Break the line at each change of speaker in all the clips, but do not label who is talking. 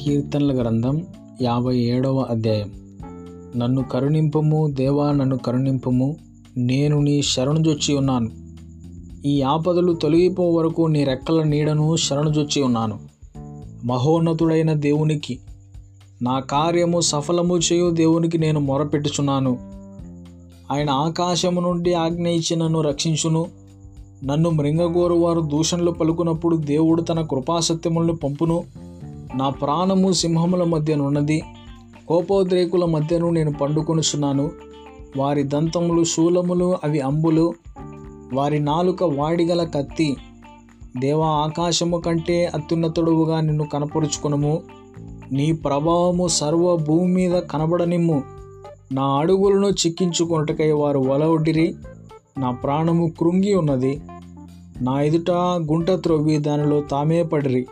కీర్తనల గ్రంథం యాభై ఏడవ అధ్యాయం. నన్ను కరుణింపము దేవా నన్ను కరుణింపము నేను నీ శరణుజొచ్చి ఉన్నాను. ఈ ఆపదలు తొలగిపో వరకు నీ రెక్కల నీడను శరణుజొచ్చి ఉన్నాను. మహోన్నతుడైన దేవునికి నా కార్యము సఫలము చేయు దేవునికి నేను మొరపెట్టుచున్నాను. ఆయన ఆకాశము నుండి ఆజ్ఞ ఇచ్చి నన్ను రక్షించును. నన్ను మృంగగోరు వారు దూషణలు పలుకున్నప్పుడు దేవుడు తన కృపాసత్యములను పంపును. నా ప్రాణము సింహముల మధ్యనున్నది కోపోద్రేకుల మధ్యను నేను పండుకొనుచున్నాను. వారి దంతములు శూలములు అవి అంబులు. వారి నాలుక వాడిగల కత్తి. దేవా ఆకాశము కంటే అత్యున్నతుడువుగా నిన్ను కనపరుచుకునము. నీ ప్రభావము సర్వ భూమి మీద కనబడనిమ్ము. నా అడుగులను చిక్కించుకొనుటకై వారు వలవడిరి నా ప్రాణము కృంగి ఉన్నది. నా ఎదుట గుంట త్రొవ్వి దానిలో తామే పడిరి.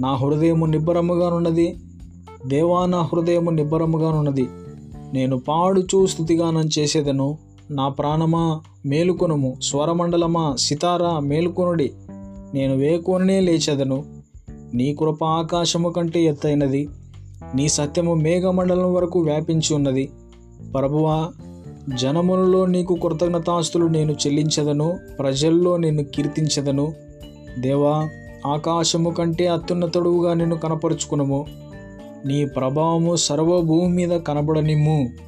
నా హృదయము నిబ్బరముగానున్నది. దేవా నా హృదయము నిబ్బరముగానున్నది. నేను పాడుచూ స్థుతిగానం చేసేదను. నా ప్రాణమా మేలుకొనుము. స్వరమండలమా సితారా మేలుకొనుడి. నేను వేకోననే లేచెదను. నీ కృప ఆకాశము కంటే ఎత్తైనది. నీ సత్యము మేఘమండలం వరకు వ్యాపించి ఉన్నది. ప్రభువా జనములలో నీకు కృతజ్ఞతాస్తులు నేను చెల్లించదను. ప్రజల్లో నిన్ను కీర్తించదను. దేవా ఆకాశము కంటే అత్యున్నతుడుగా నిన్ను కనపరుచుకునము. నీ ప్రభావము సర్వభూమి మీద కనబడనిమ్ము.